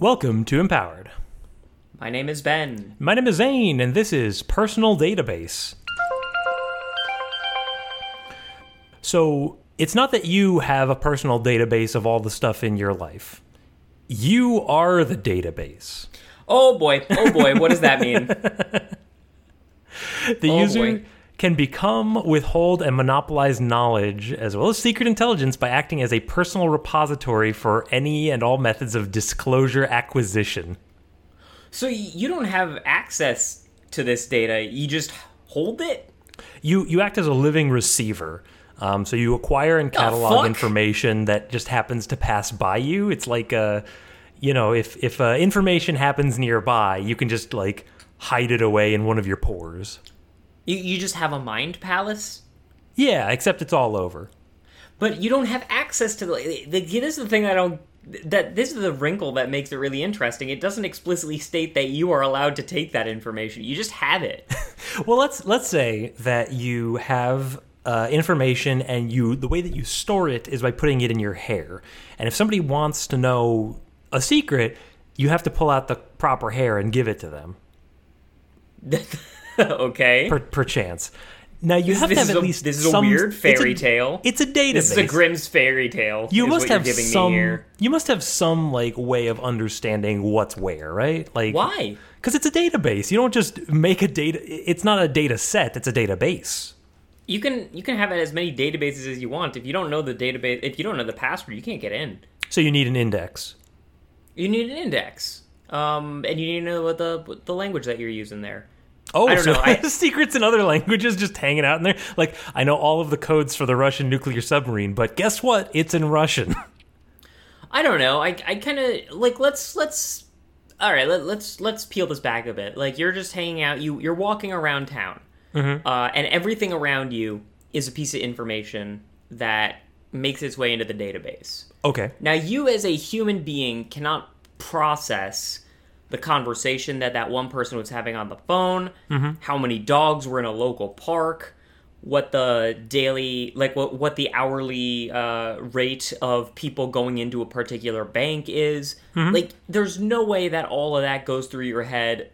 Welcome to Empowered. My name is Ben. My name is Zane, and this is Personal Database. So, it's not that you have a personal database of all the stuff in your life. You are the database. Oh boy, oh boy, what does that mean? The Oh, user boy. Can become, withhold, and monopolize knowledge as well as secret intelligence by acting as a personal repository for any and all methods of disclosure acquisition. So you don't have access to this data, you just hold it? you you act as a living receiver. Um, so you acquire and catalog fuck? information that just happens to pass by you. It's like uh, you know, if if uh, information happens nearby, you can just like hide it away in one of your pores. You, you just have a mind palace? Yeah, except it's all over. But you don't have access to the, the. This is the thing I don't. That this is the wrinkle that makes it really interesting. It doesn't explicitly state that you are allowed to take that information. You just have it. Well, let's let's say that you have uh, information, and you the way that you store it is by putting it in your hair. And if somebody wants to know a secret, you have to pull out the proper hair and give it to them. okay. per, per chance. Now you have this to have at a- least this is a some- weird it's fairy a- tale. It's a database. This is a Grimm's fairy tale. you must have some. You must have some like way of understanding what's where, right? Like Why? Because it's a database. You don't just make a data. It's not a data set. It's a database. You can you can have as many databases as you want. If you don't know the database, if you don't know the password, you can't get in. So you need an index. You need an index, um, and you need to know what the what the language that you're using there. Oh, I don't so know, I- secrets in other languages just hanging out in there. Like I know all of the codes for the Russian nuclear submarine, but guess what? It's in Russian. I don't know. I I kind of like let's let's all right. Let, let's let's peel this back a bit. Like you're just hanging out. You you're walking around town, Mm-hmm. uh, and everything around you is a piece of information that makes its way into the database. okay. Now, you as a human being cannot process the conversation that that one person was having on the phone, how many dogs were in a local park, what the daily, like what what the hourly uh, rate of people going into a particular bank is. Like, there's no way that all of that goes through your head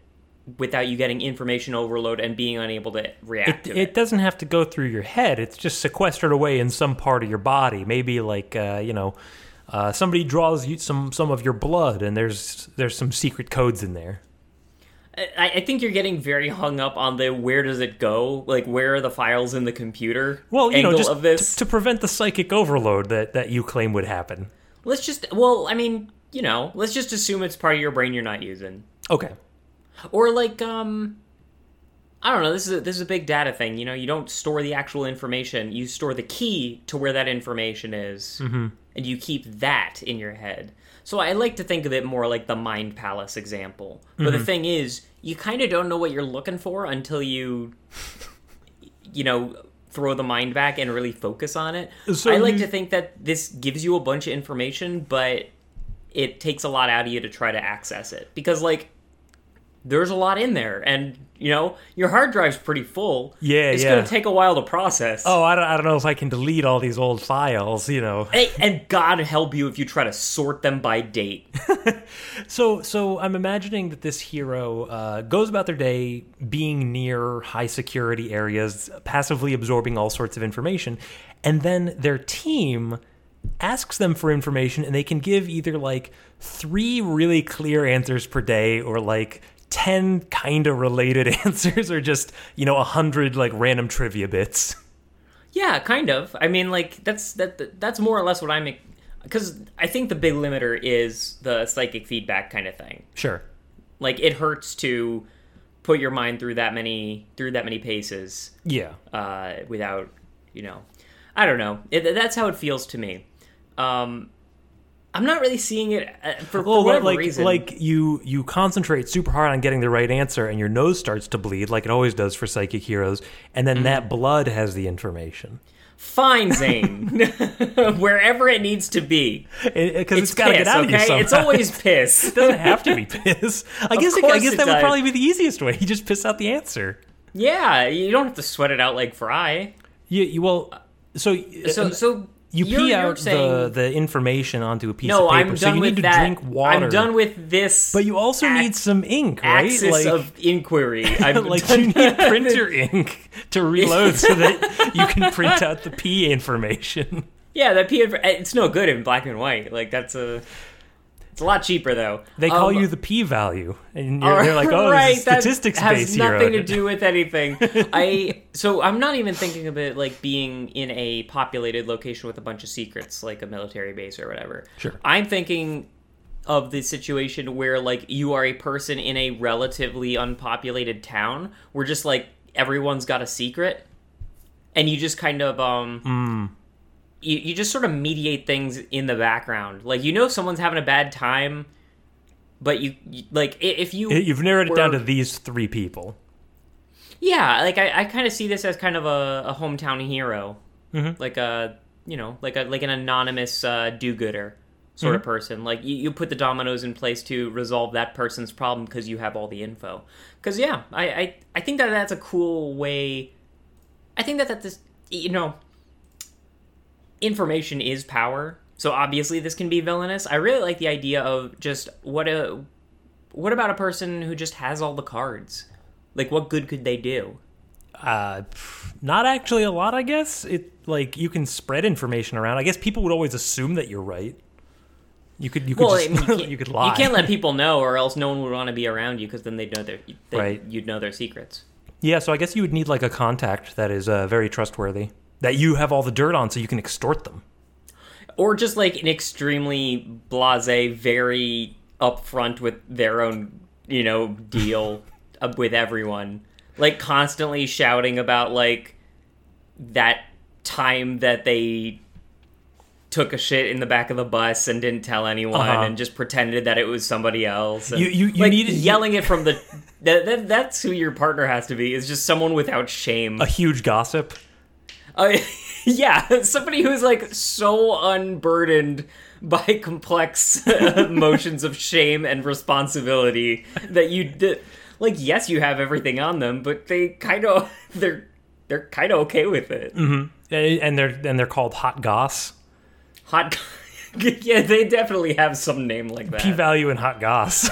without you getting information overload and being unable to react to it, it. it doesn't have to go through your head. It's just sequestered away in some part of your body. Maybe like uh, you know, uh, somebody draws you some some of your blood, and there's there's some secret codes in there. I, I think you're getting very hung up on the where does it go, like where are the files in the computer Well, you angle know, just of this. to, to prevent the psychic overload that that you claim would happen. let's just, well, I mean, you know, let's just assume it's part of your brain you're not using, Okay. or like, um, I don't know. This is a, this is a big data thing. You know, you don't store the actual information; you store the key to where that information is, Mm-hmm. and you keep that in your head. So I like to think of it more like the mind palace example. But Mm-hmm. the thing is, you kind of don't know what you're looking for until you, you know, throw the mind back and really focus on it. So I like you- to think that this gives you a bunch of information, but it takes a lot out of you to try to access it because, like, there's a lot in there, and you know, your hard drive's pretty full. Yeah, it's yeah. gonna take a while to process. Oh, I don't, I don't know if I can delete all these old files. You know. Hey, and God help you if you try to sort them by date. So, so I'm imagining that this hero uh, goes about their day being near high security areas, passively absorbing all sorts of information, and then their team asks them for information, and they can give either like three really clear answers per day, or like ten kind of related answers, or just you know a hundred like random trivia bits. Yeah, kind of. I mean, like that's that. That's more or less what I'm. Because I think the big limiter is the psychic feedback kind of thing. Sure. Like it hurts to put your mind through that many through that many paces Yeah. uh, without, you know, I don't know. It, that's how it feels to me. Um, I'm not really seeing it uh, for, for Well, whatever like reason. like you you concentrate super hard on getting the right answer, and your nose starts to bleed, like it always does for psychic heroes, and then Mm-hmm. that blood has the information Fine, Zane. Wherever it needs to be. because It's it's got to get out of you. okay? Somehow. It's always piss. it doesn't have to be piss. I guess it, I guess it that would probably be the easiest way. You just piss out the answer. yeah, you don't have to sweat it out like Fry. You, you well, so So, so you You're- pee you're out the, saying- the information onto a piece no, of paper, I'm so you need to that. drink water. I'm done with this. but you also need some ink, right? axis of inquiry. I'm like you need printer ink to reload so that you can print out the pee information. Yeah, that P. It's no good in black and white. Like that's a. It's a lot cheaper though. They call Um, you the p value, and you're, they're like, "Oh, right, statistics that has nothing to do with anything. I so I'm not even thinking of it like being in a populated location with a bunch of secrets, like a military base or whatever. Sure. I'm thinking of the situation where like you are a person in a relatively unpopulated town where just like everyone's got a secret, and you just kind of um. Hmm. You, you just sort of mediate things in the background. Like you know someone's having a bad time, but you, you like if you You've narrowed it down to these three people. yeah, like I, I kind of see this as kind of a, a hometown hero, Mhm. like a you know like a like an anonymous uh, do-gooder sort of person. Like you, you put the dominoes in place to resolve that person's problem because you have all the info. Because yeah, I, I I think that that's a cool way. I think that that this you know information is power. So obviously this can be villainous. I really like the idea of just what a what about a person who just has all the cards? Like what good could they do? Uh, not actually a lot, I guess. It like you can spread information around. I guess people would always assume that you're right. You could you could Well, I mean, you, you, could lie. You can't let people know, or else no one would want to be around you because then they'd know their they, Right. You'd know their secrets. Yeah, so I guess you would need like a contact that is uh, very trustworthy that you have all the dirt on, so you can extort them. or just like an extremely blasé, very upfront with their own, you know, deal with everyone. Like constantly shouting about like that time that they took a shit in the back of the bus and didn't tell anyone Uh-huh. and just pretended that it was somebody else. And, You- you- you like, need- yelling it from the that, that that's who your partner has to be is just someone without shame. A huge gossip. Uh, yeah, somebody who's like so unburdened by complex emotions of shame and responsibility that you d- like. Yes, you have everything on them, but they kind of they're they're kind of okay with it. Mm. and they're and they're called hot goss. Hot, yeah, they definitely have some name like that. P value and hot goss.